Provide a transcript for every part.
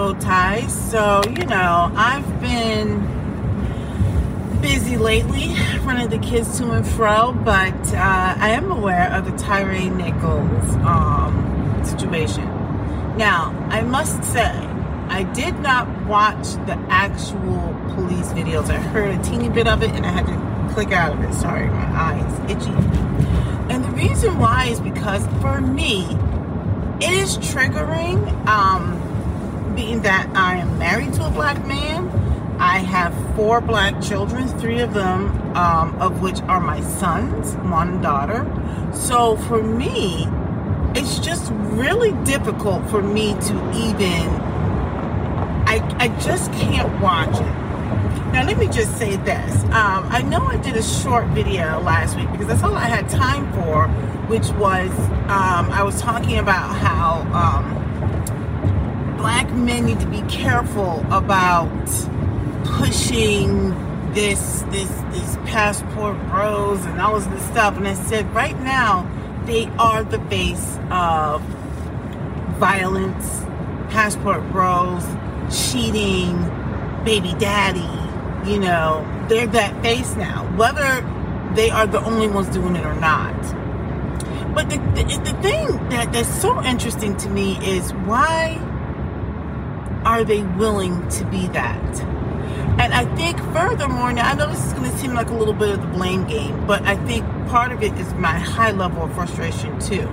bow ties. So, you know, I've been busy lately running the kids to and fro, but uh, I am aware of the Tyre Nichols um, situation. Now, I must say, I did not watch the actual police videos. I heard a teeny bit of it and I had to click out of it. Sorry, my eyes itchy. And the reason why is because for me, it is triggering, um, being that I am married to a black man. I have four black children, three of them um, of which are my sons, one daughter. So for me, it's just really difficult for me to even, I, I just can't watch it. Now, let me just say this. Um, I know I did a short video last week because that's all I had time for, which was um, I was talking about how men need to be careful about pushing this this this passport bros and all this stuff. And I said, right now, they are the face of violence, passport bros, cheating, baby daddy. You know, they're that face now. Whether they are the only ones doing it or not. But the, the, the thing that, that's so interesting to me is why are they willing to be that? And I think furthermore, now I know this is going to seem like a little bit of the blame game, but I think part of it is my high level of frustration too.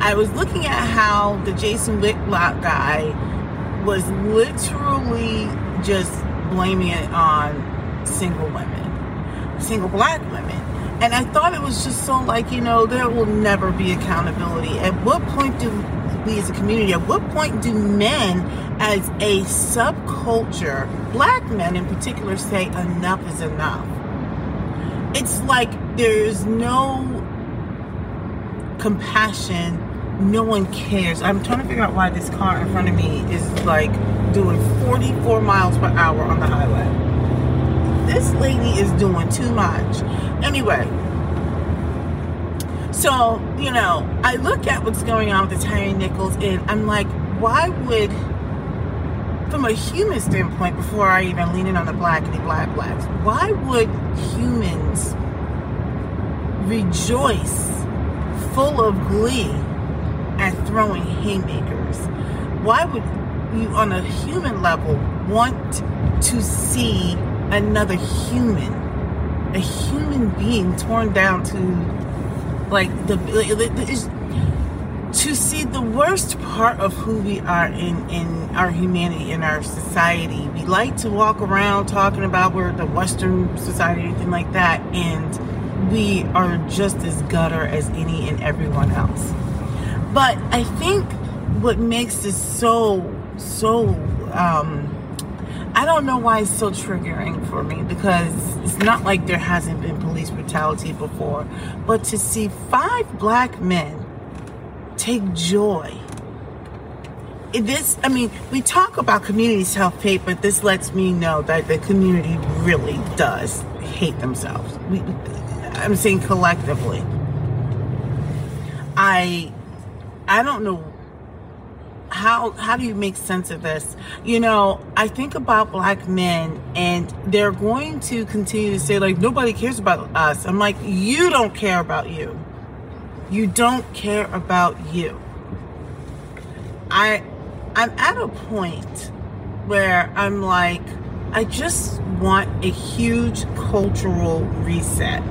I was looking at how the Jason Whitlock guy was literally just blaming it on single women, single black women. And I thought it was just so like, you know, there will never be accountability. At what point do we as a community, at what point do men as a subculture, black men in particular, say enough is enough? It's like there's no compassion, no one cares. I'm trying to figure out why this car in front of me is like doing 44 miles per hour on the highway. This lady is doing too much. Anyway, so, you know, I look at what's going on with the Tyre Nichols and I'm like, why would, from a human standpoint, before I even lean in on the black and the black blacks, why would humans rejoice full of glee at throwing haymakers? Why would you, on a human level, want to see another human, a human being torn down to like the to see the worst part of who we are in in our humanity in our society. We like to walk around talking about we're the western society anything like that and we are just as gutter as any and everyone else. But i think what makes this so so um I don't know why it's so triggering for me because it's not like there hasn't been police brutality before. But to see five black men take joy. This, I mean, we talk about community self hate, but this lets me know that the community really does hate themselves. We, I'm saying collectively. I, I don't know how how do you make sense of this? You know, I think about black men and they're going to continue to say like nobody cares about us. I'm like you don't care about you. You don't care about you. I I'm at a point where I'm like I just want a huge cultural reset.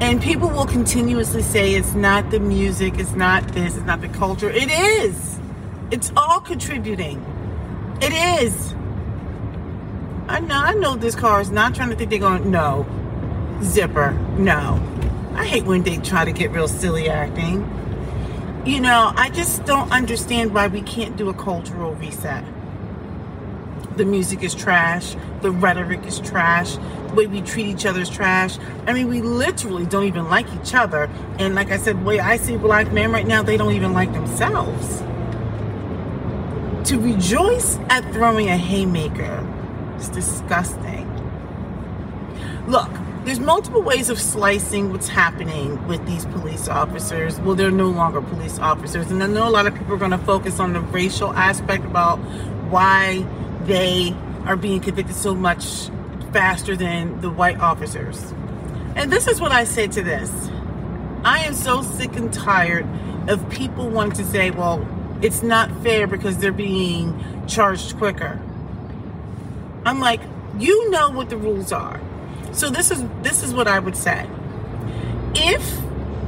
And people will continuously say it's not the music, it's not this, it's not the culture. It is. It's all contributing. It is. I know I know this car is not trying to think they're going no. Zipper, no. I hate when they try to get real silly acting. You know, I just don't understand why we can't do a cultural reset. The music is trash, the rhetoric is trash, the way we treat each other is trash. I mean, we literally don't even like each other. And like I said, the way I see black men right now, they don't even like themselves to rejoice at throwing a haymaker is disgusting. Look, there's multiple ways of slicing what's happening with these police officers. Well, they're no longer police officers. And I know a lot of people are going to focus on the racial aspect about why they are being convicted so much faster than the white officers. And this is what I say to this I am so sick and tired of people wanting to say, well, it's not fair because they're being charged quicker. I'm like, you know what the rules are. So this is this is what I would say. If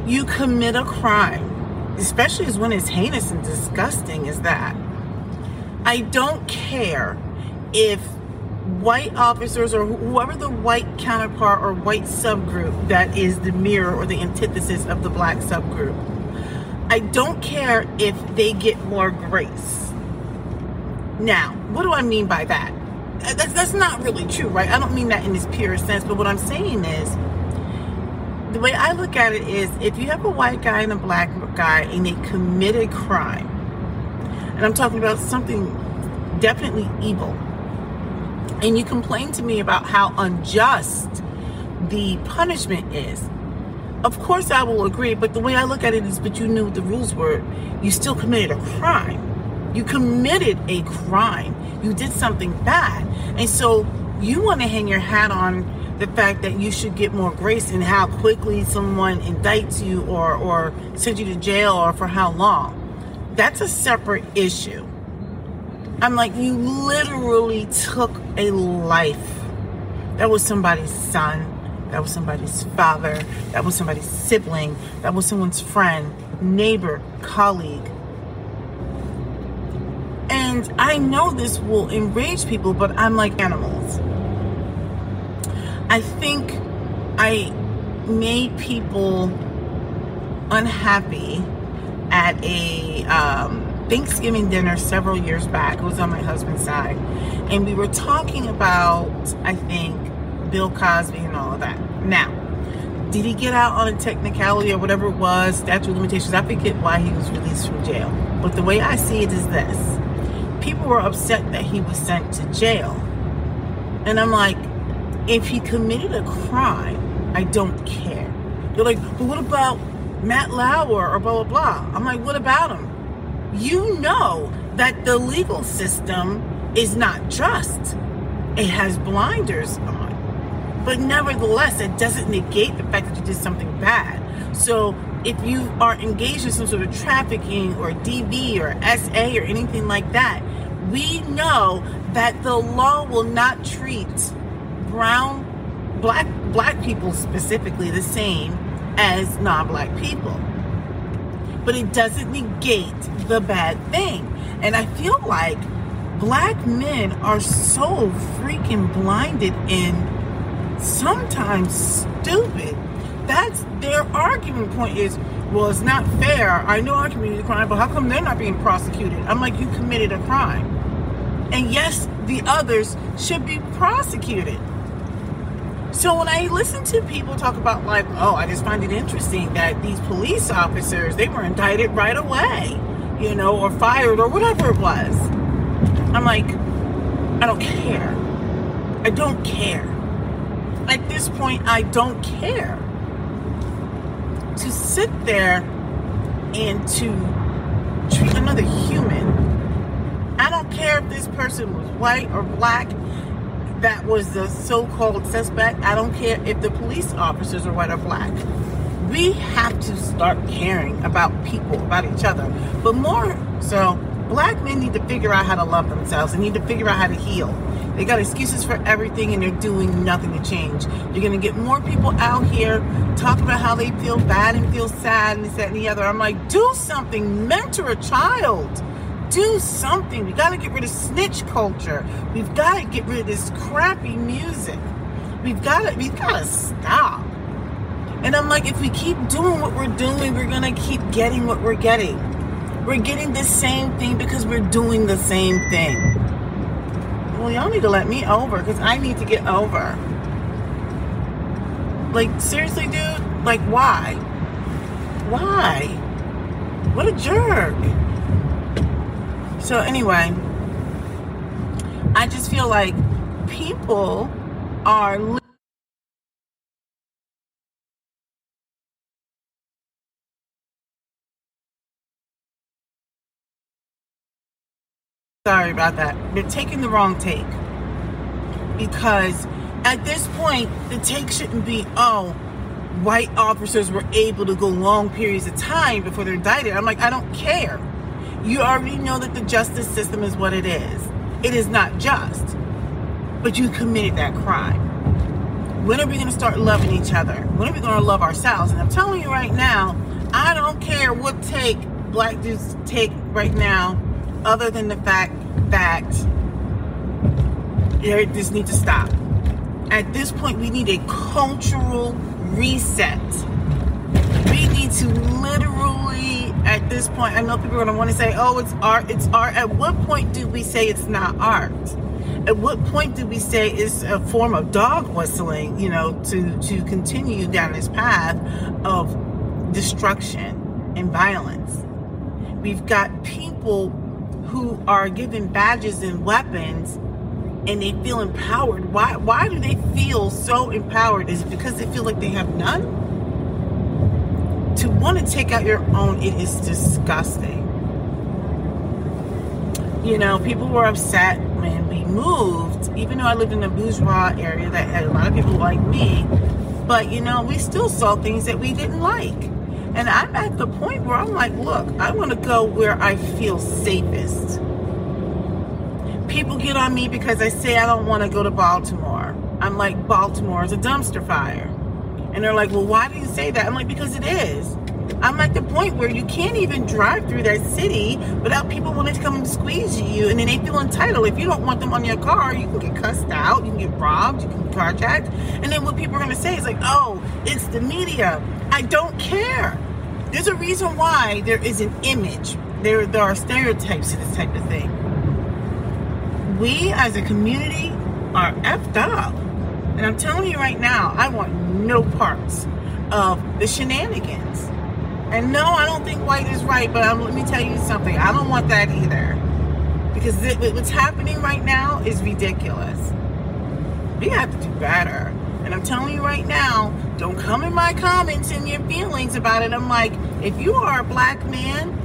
you commit a crime, especially as when it's heinous and disgusting as that, I don't care if white officers or whoever the white counterpart or white subgroup that is the mirror or the antithesis of the black subgroup. I don't care if they get more grace. Now, what do I mean by that? Uh, that's, that's not really true, right? I don't mean that in this pure sense, but what I'm saying is the way I look at it is if you have a white guy and a black guy and they commit a crime, and I'm talking about something definitely evil, and you complain to me about how unjust the punishment is, of course I will agree, but the way I look at it is, but you knew the rules were. You still committed a crime. You committed a crime. You did something bad. And so you want to hang your hat on the fact that you should get more grace in how quickly someone indicts you or, or sends you to jail or for how long. That's a separate issue. I'm like, you literally took a life. That was somebody's son. That was somebody's father. That was somebody's sibling. That was someone's friend, neighbor, colleague and I know this will enrage people, but I'm like animals. I think I made people unhappy at a um, Thanksgiving dinner several years back. It was on my husband's side. And we were talking about, I think, Bill Cosby and all of that. Now, did he get out on a technicality or whatever it was, statute of limitations? I forget why he was released from jail. But the way I see it is this people were upset that he was sent to jail. And I'm like, if he committed a crime, I don't care. They're like, but what about Matt Lauer or blah, blah, blah? I'm like, what about him? You know that the legal system is not just, it has blinders on. But nevertheless, it doesn't negate the fact that you did something bad. So if you are engaged in some sort of trafficking or DV or SA or anything like that, we know that the law will not treat brown, black, black people specifically the same as non-black people. But it doesn't negate the bad thing. And I feel like black men are so freaking blinded and sometimes stupid that's their argument point is, well, it's not fair. I know I committed a crime, but how come they're not being prosecuted? I'm like, you committed a crime. And yes, the others should be prosecuted. So when I listen to people talk about like, oh, I just find it interesting that these police officers, they were indicted right away, you know, or fired or whatever it was. I'm like, I don't care. I don't care. At this point, I don't care to sit there and to treat another human. I don't care if this person was white or black, that was the so called suspect. I don't care if the police officers are white or black. We have to start caring about people, about each other. But more so, black men need to figure out how to love themselves. They need to figure out how to heal. They got excuses for everything and they're doing nothing to change. You're going to get more people out here talking about how they feel bad and feel sad and this, that, and the other. I'm like, do something. Mentor a child. Do something. We got to get rid of snitch culture. We've got to get rid of this crappy music. We've got to, we've got to stop. And I'm like, if we keep doing what we're doing, we're going to keep getting what we're getting. We're getting the same thing because we're doing the same thing well, y'all need to let me over because I need to get over. Like, seriously, dude? Like, why? Why? What a jerk. So, anyway, I just feel like people are sorry about that. They're taking the wrong take. Because at this point, the take shouldn't be, oh, white officers were able to go long periods of time before they're indicted. I'm like, I don't care. You already know that the justice system is what it is. It is not just. But you committed that crime. When are we going to start loving each other? When are we going to love ourselves? And I'm telling you right now, I don't care what take black dudes take right now, other than the fact that they just need to stop. At this point, we need a cultural reset. We need to literally, at this point, I know people are going to want to say, oh, it's art, it's art. At what point do we say it's not art? At what point do we say it's a form of dog whistling, you know, to, to continue down this path of destruction and violence? We've got people who are given badges and weapons and they feel empowered. Why why do they feel so empowered? Is it because they feel like they have none? To want to take out your own, it is disgusting. You know, people were upset when we moved, even though I lived in a bourgeois area that had a lot of people like me. But you know, we still saw things that we didn't like. And I'm at the point where I'm like, look, I want to go where I feel safest people get on me because I say I don't want to go to Baltimore. I'm like, Baltimore is a dumpster fire. And they're like, well, why do you say that? I'm like, because it is. I'm at the point where you can't even drive through that city without people wanting to come and squeeze you. And then they feel entitled. If you don't want them on your car, you can get cussed out, you can get robbed, you can be carjacked. And then what people are going to say is like, oh, it's the media. I don't care. There's a reason why there is an image. There, there are stereotypes to this type of thing we as a community are effed up. And I'm telling you right now, I want no parts of the shenanigans. And no, I don't think white is right, but um, let me tell you something. I don't want that either. Because what's happening right now is ridiculous. We have to do better. I'm telling you right now, don't come in my comments and your feelings about it. I'm like, if you are a black man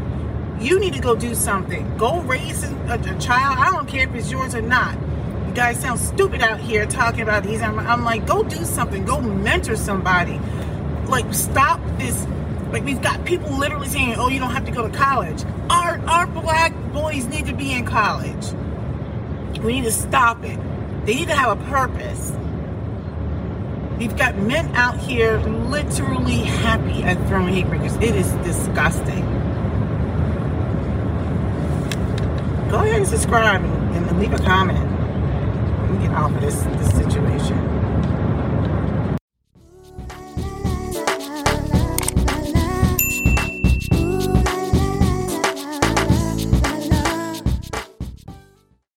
you need to go do something. Go raise a, a, child. I don't care if it's yours or not. You guys sound stupid out here talking about these. I'm, I'm like, go do something. Go mentor somebody. Like, stop this. Like, we've got people literally saying, oh, you don't have to go to college. Our, our black boys need to be in college. We need to stop it. They need to have a purpose. We've got men out here literally happy at throwing haymakers. It is disgusting. go ahead and subscribe and, and leave a comment. Let me get off of this, this situation.